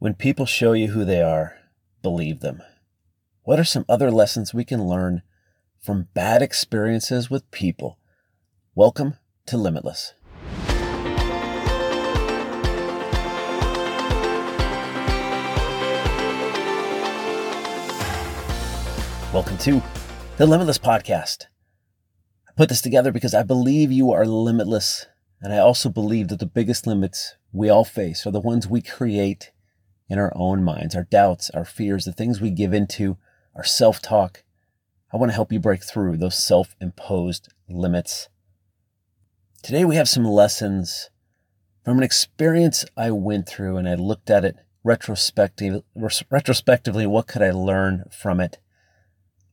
When people show you who they are, believe them. What are some other lessons we can learn from bad experiences with people? Welcome to Limitless. Welcome to the Limitless Podcast. I put this together because I believe you are limitless, and I also believe that the biggest limits we all face are the ones we create in our own minds, our doubts, our fears, the things we give into, our self talk. I want to help you break through those self imposed limits. Today, we have some lessons from an experience I went through, and I looked at it retrospective, retrospectively. What could I learn from it?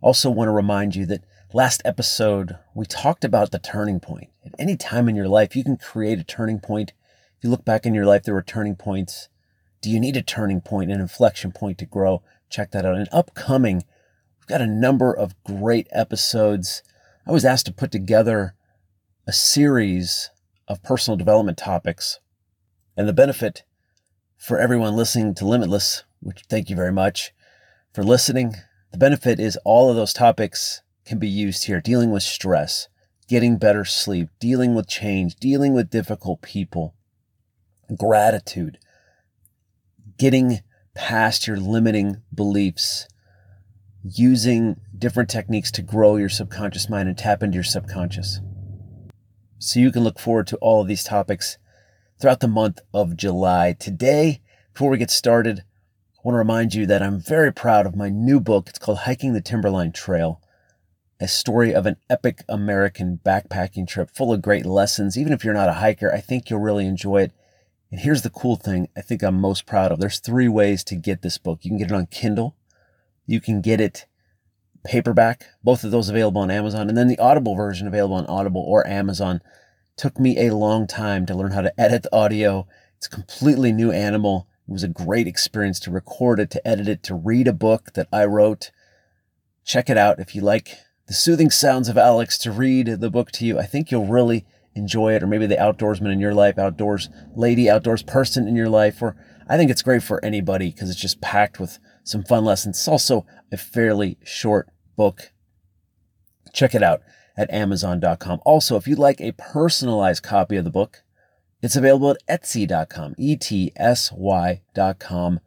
Also, want to remind you that last episode, we talked about the turning point. At any time in your life, you can create a turning point. If you look back in your life, there were turning points do you need a turning point, an inflection point to grow? Check that out. And upcoming, we've got a number of great episodes. I was asked to put together a series of personal development topics. And the benefit for everyone listening to Limitless, which thank you very much for listening. The benefit is all of those topics can be used here dealing with stress, getting better sleep, dealing with change, dealing with difficult people, gratitude, getting past your limiting beliefs, using different techniques to grow your subconscious mind and tap into your subconscious. So you can look forward to all of these topics throughout the month of July. Today, before we get started, I want to remind you that I'm very proud of my new book. It's called Hiking the Timberline Trail, a story of an epic American backpacking trip full of great lessons. Even if you're not a hiker, I think you'll really enjoy it. And here's the cool thing I think I'm most proud of. There's three ways to get this book. You can get it on Kindle. You can get it paperback, both of those available on Amazon, and then the Audible version available on Audible or Amazon. Took me a long time to learn how to edit the audio. It's completely new animal. It was a great experience to record it, to edit it, to read a book that I wrote. Check it out if you like the soothing sounds of Alex to read the book to you. I think you'll really enjoy it, or maybe the outdoorsman in your life, outdoors lady, outdoors person in your life, or I think it's great for anybody because it's just packed with some fun lessons. It's also a fairly short book. Check it out at Amazon.com. Also, if you'd like a personalized copy of the book, it's available at Etsy.com, E T S Y.com.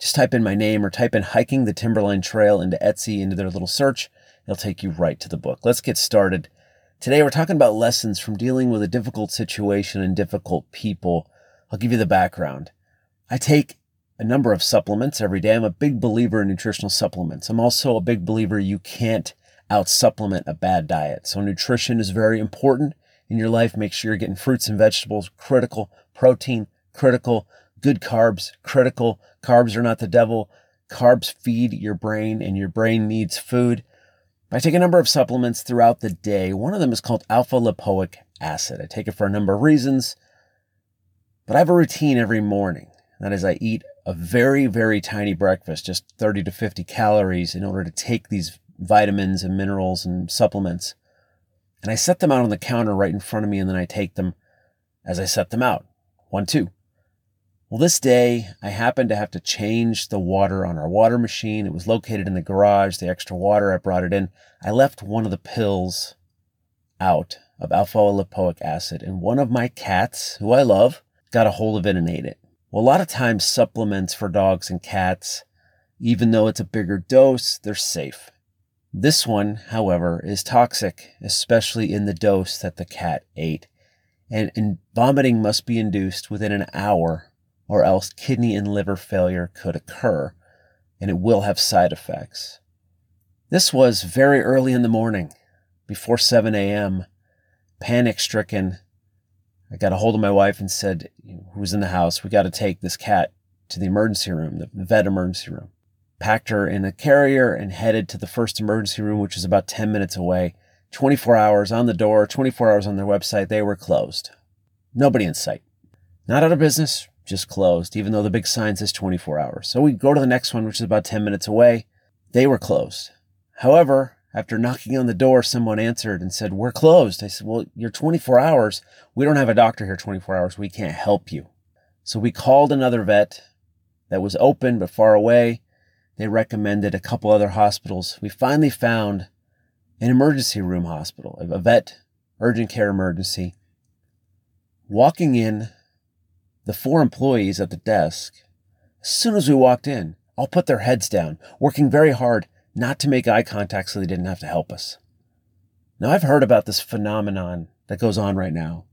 Just type in my name or type in Hiking the Timberline Trail into Etsy into their little search. It'll take you right to the book. Let's get started. Today, we're talking about lessons from dealing with a difficult situation and difficult people. I'll give you the background. I take a number of supplements every day. I'm a big believer in nutritional supplements. I'm also a big believer you can't out supplement a bad diet. So, nutrition is very important in your life. Make sure you're getting fruits and vegetables, critical, protein, critical, good carbs, critical. Carbs are not the devil. Carbs feed your brain, and your brain needs food. I take a number of supplements throughout the day. One of them is called alpha lipoic acid. I take it for a number of reasons, but I have a routine every morning. That is, I eat a very, very tiny breakfast, just 30 to 50 calories, in order to take these vitamins and minerals and supplements. And I set them out on the counter right in front of me, and then I take them as I set them out. One, two. Well, this day I happened to have to change the water on our water machine. It was located in the garage, the extra water, I brought it in. I left one of the pills out of alpha lipoic acid, and one of my cats, who I love, got a hold of it and ate it. Well, a lot of times supplements for dogs and cats, even though it's a bigger dose, they're safe. This one, however, is toxic, especially in the dose that the cat ate. And, and vomiting must be induced within an hour or else kidney and liver failure could occur, and it will have side effects. This was very early in the morning, before 7 a.m. Panic stricken, I got a hold of my wife and said, who was in the house, we got to take this cat to the emergency room, the vet emergency room. Packed her in a carrier and headed to the first emergency room, which is about 10 minutes away. 24 hours on the door, 24 hours on their website, they were closed. Nobody in sight. Not out of business, just closed, even though the big sign says 24 hours. So we go to the next one, which is about 10 minutes away. They were closed. However, after knocking on the door, someone answered and said, We're closed. I said, Well, you're 24 hours. We don't have a doctor here 24 hours. We can't help you. So we called another vet that was open but far away. They recommended a couple other hospitals. We finally found an emergency room hospital, a vet urgent care emergency. Walking in, the four employees at the desk, as soon as we walked in, all put their heads down, working very hard not to make eye contact so they didn't have to help us. Now, I've heard about this phenomenon that goes on right now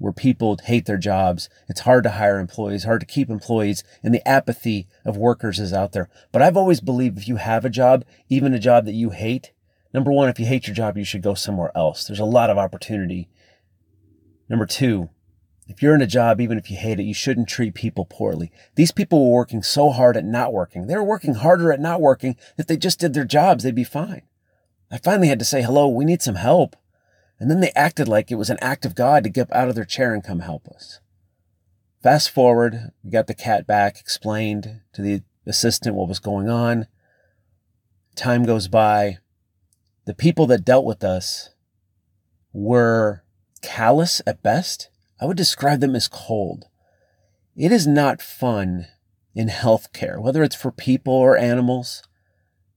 where people hate their jobs. It's hard to hire employees, hard to keep employees, and the apathy of workers is out there. But I've always believed if you have a job, even a job that you hate, number one, if you hate your job, you should go somewhere else. There's a lot of opportunity. Number two, if you're in a job, even if you hate it, you shouldn't treat people poorly. These people were working so hard at not working. They were working harder at not working. If they just did their jobs, they'd be fine. I finally had to say, hello, we need some help. And then they acted like it was an act of God to get out of their chair and come help us. Fast forward, we got the cat back, explained to the assistant what was going on. Time goes by. The people that dealt with us were callous at best. I would describe them as cold. It is not fun in healthcare, whether it's for people or animals,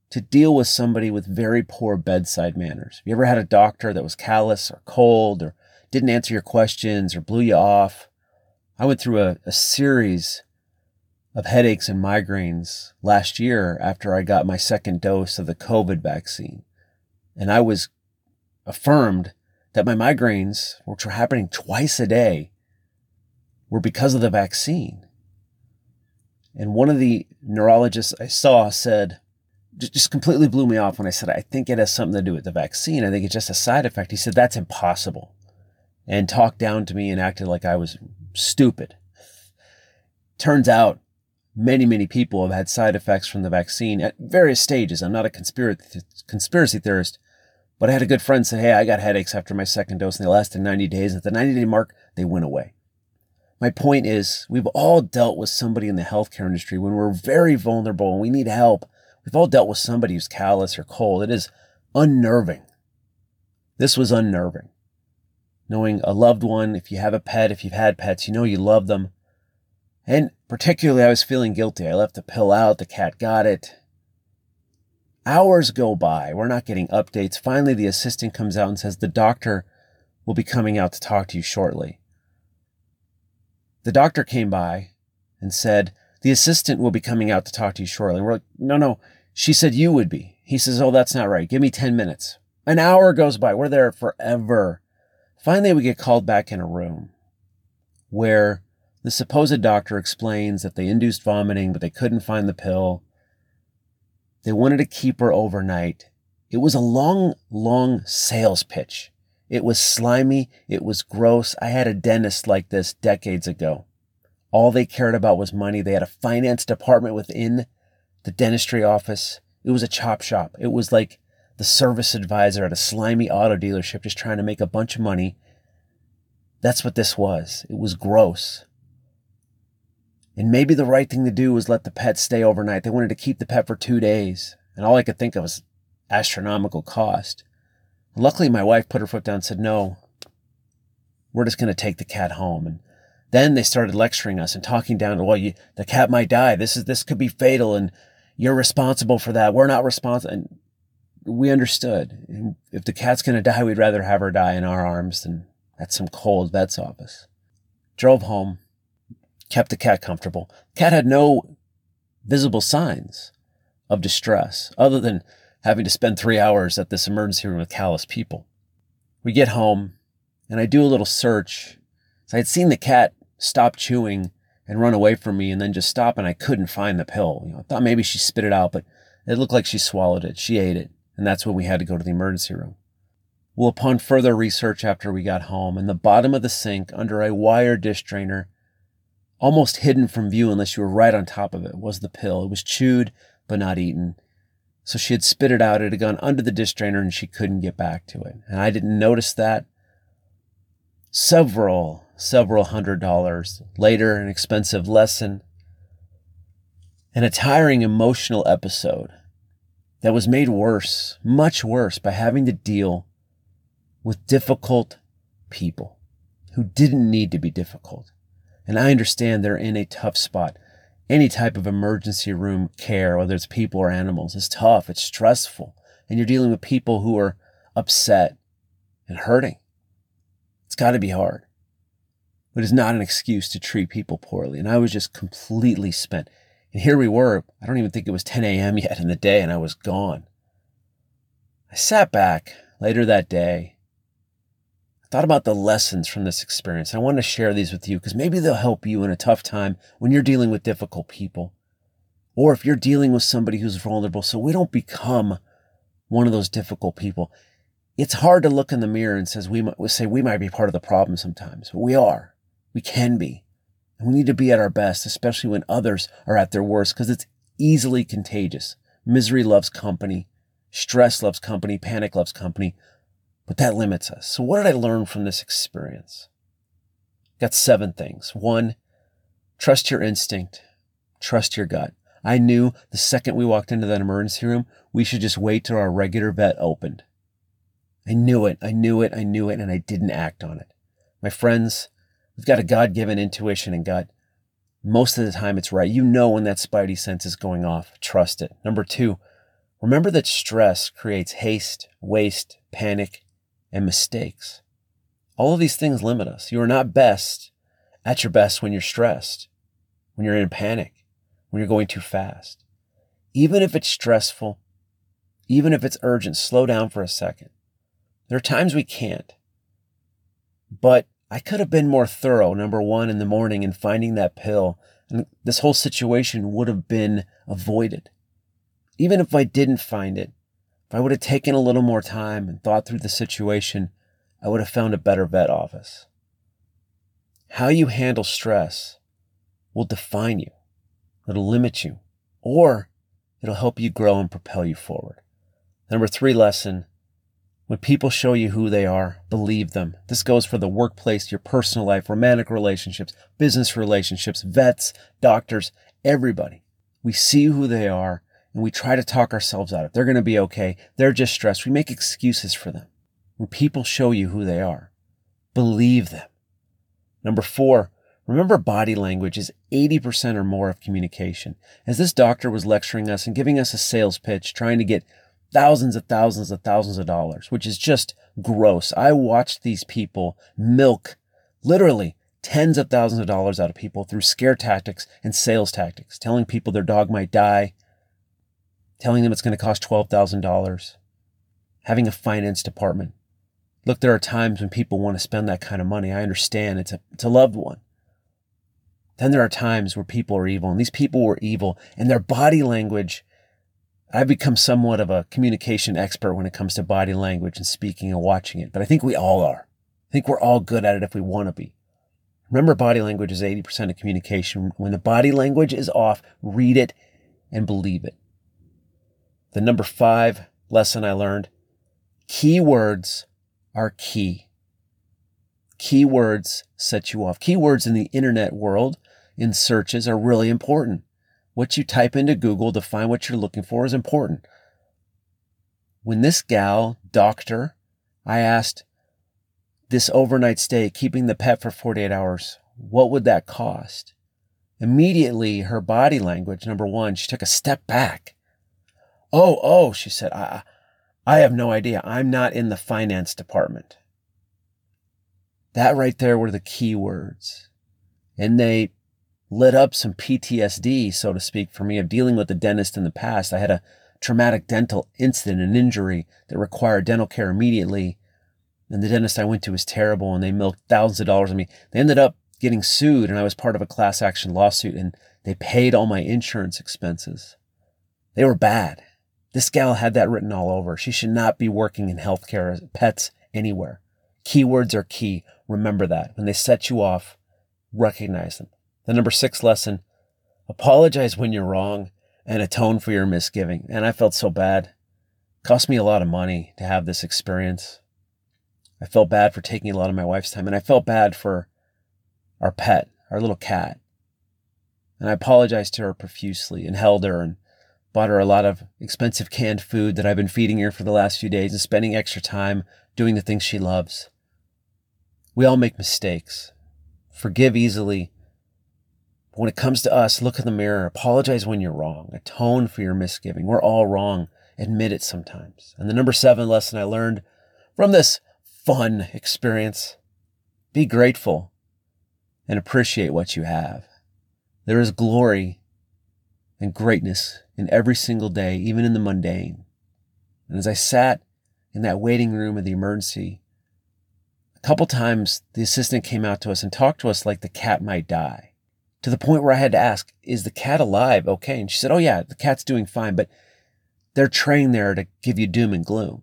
to deal with somebody with very poor bedside manners. Have you ever had a doctor that was callous or cold or didn't answer your questions or blew you off? I went through a, a series of headaches and migraines last year after I got my second dose of the COVID vaccine. And I was affirmed that my migraines, which were happening twice a day, were because of the vaccine. And one of the neurologists I saw said, just completely blew me off when I said, I think it has something to do with the vaccine. I think it's just a side effect. He said, that's impossible. And talked down to me and acted like I was stupid. Turns out many, many people have had side effects from the vaccine at various stages. I'm not a conspiracy, conspiracy theorist, but I had a good friend say, Hey, I got headaches after my second dose and they lasted 90 days. At the 90 day mark, they went away. My point is, we've all dealt with somebody in the healthcare industry when we're very vulnerable and we need help We've all dealt with somebody who's callous or cold. It is unnerving. This was unnerving. Knowing a loved one, if you have a pet, if you've had pets, you know you love them. And particularly, I was feeling guilty. I left the pill out, the cat got it. Hours go by. We're not getting updates. Finally, the assistant comes out and says the doctor will be coming out to talk to you shortly. The doctor came by and said, the assistant will be coming out to talk to you shortly. We're like, no, no. She said you would be. He says, oh, that's not right. Give me 10 minutes. An hour goes by. We're there forever. Finally, we get called back in a room where the supposed doctor explains that they induced vomiting, but they couldn't find the pill. They wanted to keep her overnight. It was a long, long sales pitch. It was slimy. It was gross. I had a dentist like this decades ago. All they cared about was money. They had a finance department within the dentistry office. It was a chop shop. It was like the service advisor at a slimy auto dealership just trying to make a bunch of money. That's what this was. It was gross. And maybe the right thing to do was let the pet stay overnight. They wanted to keep the pet for two days. And all I could think of was astronomical cost. luckily, my wife put her foot down and said, no, we're just going to take the cat home. And then they started lecturing us and talking down to, well, you, the cat might die. This is, this could be fatal and you're responsible for that. We're not responsible. And we understood. And if the cat's going to die, we'd rather have her die in our arms than at some cold vet's office. Drove home, kept the cat comfortable. Cat had no visible signs of distress other than having to spend three hours at this emergency room with callous people. We get home and I do a little search. So I had seen the cat stop chewing and run away from me and then just stop and I couldn't find the pill. You know, I thought maybe she spit it out, but it looked like she swallowed it. She ate it. And that's when we had to go to the emergency room. Well, upon further research after we got home, in the bottom of the sink under a wire dish drainer, almost hidden from view unless you were right on top of it, was the pill. It was chewed, but not eaten. So she had spit it out. It had gone under the dish drainer and she couldn't get back to it. And I didn't notice that. Several several hundred dollars. Later, an expensive lesson. And a tiring emotional episode that was made worse, much worse, by having to deal with difficult people who didn't need to be difficult. And I understand they're in a tough spot. any type of emergency room care, whether it's people or animals, is tough. It's stressful. And you're dealing with people who are upset and hurting. It's got to be hard. But it's not an excuse to treat people poorly. And I was just completely spent. And here we were. I don't even think it was 10 a.m. yet in the day, and I was gone. I sat back later that day. Thought about the lessons from this experience. I want to share these with you because maybe they'll help you in a tough time when you're dealing with difficult people. Or if you're dealing with somebody who's vulnerable, so we don't become one of those difficult people. It's hard to look in the mirror and says we might say we might be part of the problem sometimes, but we are. We can be. And we need to be at our best, especially when others are at their worst, because it's easily contagious. Misery loves company. Stress loves company. Panic loves company. But that limits us. So what did I learn from this experience? Got seven things. One, trust your instinct. Trust your gut. I knew the second we walked into that emergency room, we should just wait till our regular vet opened. I knew it. I knew it. I knew it. And I didn't act on it. My friends, we've got a God given intuition and gut. Most of the time it's right. You know when that spidey sense is going off. Trust it. Number two, remember that stress creates haste, waste, panic, and mistakes. All of these things limit us. You are not best at your best when you're stressed, when you're in panic, when you're going too fast. Even if it's stressful, even if it's urgent, slow down for a second. There are times we can't. But I could have been more thorough, number one, in the morning in finding that pill, and this whole situation would have been avoided. Even if I didn't find it, if I would have taken a little more time and thought through the situation, I would have found a better vet office. How you handle stress will define you. It'll limit you, or it'll help you grow and propel you forward. Number three lesson when people show you who they are, believe them. This goes for the workplace, your personal life, romantic relationships, business relationships, vets, doctors, everybody. We see who they are and we try to talk ourselves out of it. They're going to be okay. They're just stressed. We make excuses for them. When people show you who they are, believe them. Number four, remember body language is 80% or more of communication. As this doctor was lecturing us and giving us a sales pitch, trying to get thousands of thousands of thousands of dollars, which is just gross. I watched these people milk literally tens of thousands of dollars out of people through scare tactics and sales tactics, telling people their dog might die, telling them it's going to cost $12,000, having a finance department. Look, there are times when people want to spend that kind of money. I understand it's a, it's a loved one. Then there are times where people are evil, and these people were evil, and their body language I've become somewhat of a communication expert when it comes to body language and speaking and watching it, but I think we all are. I think we're all good at it if we want to be. Remember, body language is 80% of communication. When the body language is off, read it and believe it. The number five lesson I learned keywords are key. Keywords set you off. Keywords in the internet world in searches are really important. What you type into Google to find what you're looking for is important. When this gal, doctor, I asked this overnight stay, keeping the pet for 48 hours, what would that cost? Immediately, her body language, number one, she took a step back. Oh, oh, she said, I, I have no idea. I'm not in the finance department. That right there were the key words. And they lit up some PTSD, so to speak, for me of dealing with the dentist in the past. I had a traumatic dental incident, an injury that required dental care immediately. And the dentist I went to was terrible and they milked thousands of dollars on me. They ended up getting sued and I was part of a class action lawsuit and they paid all my insurance expenses. They were bad. This gal had that written all over. She should not be working in healthcare pets anywhere. Keywords are key. Remember that. When they set you off, recognize them. The number six lesson apologize when you're wrong and atone for your misgiving. And I felt so bad. It cost me a lot of money to have this experience. I felt bad for taking a lot of my wife's time, and I felt bad for our pet, our little cat. And I apologized to her profusely and held her and bought her a lot of expensive canned food that I've been feeding her for the last few days and spending extra time doing the things she loves. We all make mistakes. Forgive easily But when it comes to us, look in the mirror, apologize when you're wrong, atone for your misgiving. We're all wrong. Admit it sometimes. And the number seven lesson I learned from this fun experience be grateful and appreciate what you have. There is glory and greatness in every single day, even in the mundane. And as I sat in that waiting room of the emergency, a couple times the assistant came out to us and talked to us like the cat might die to the point where I had to ask, is the cat alive? Okay. And she said, oh yeah, the cat's doing fine, but they're trained there to give you doom and gloom.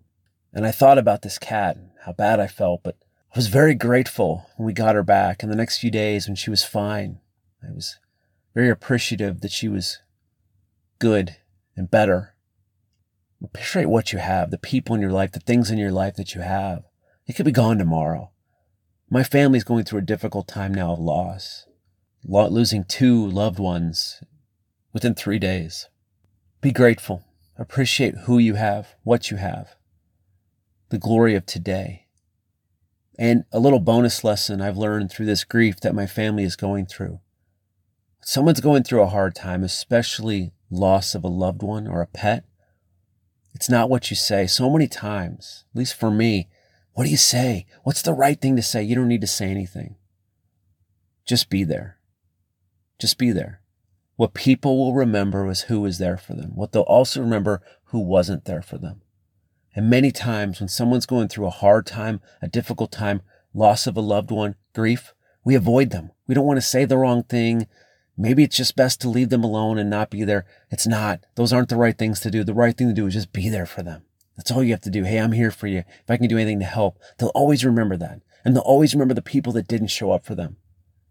And I thought about this cat and how bad I felt, but I was very grateful when we got her back. And the next few days when she was fine, I was very appreciative that she was good and better. Appreciate what you have, the people in your life, the things in your life that you have. It could be gone tomorrow. My family's going through a difficult time now of loss losing two loved ones within three days. Be grateful. Appreciate who you have, what you have, the glory of today. And a little bonus lesson I've learned through this grief that my family is going through. someone's going through a hard time, especially loss of a loved one or a pet, it's not what you say. So many times, at least for me, what do you say? What's the right thing to say? You don't need to say anything. Just be there. Just be there. What people will remember is who was there for them. What they'll also remember who wasn't there for them. And many times when someone's going through a hard time, a difficult time, loss of a loved one, grief, we avoid them. We don't want to say the wrong thing. Maybe it's just best to leave them alone and not be there. It's not. Those aren't the right things to do. The right thing to do is just be there for them. That's all you have to do. Hey, I'm here for you. If I can do anything to help, they'll always remember that. And they'll always remember the people that didn't show up for them.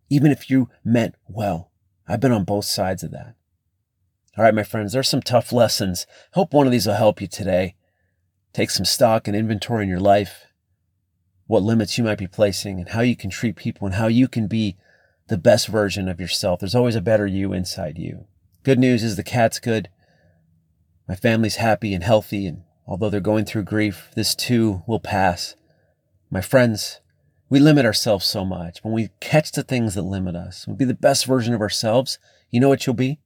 Even if you meant well. I've been on both sides of that. All right, my friends, there's some tough lessons. Hope one of these will help you today. Take some stock and inventory in your life, what limits you might be placing, and how you can treat people, and how you can be the best version of yourself. There's always a better you inside you. Good news is the cat's good. My family's happy and healthy, and although they're going through grief, this too will pass. My friends, we limit ourselves so much. When we catch the things that limit us, we'll be the best version of ourselves. You know what you'll be?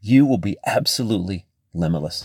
You will be absolutely limitless.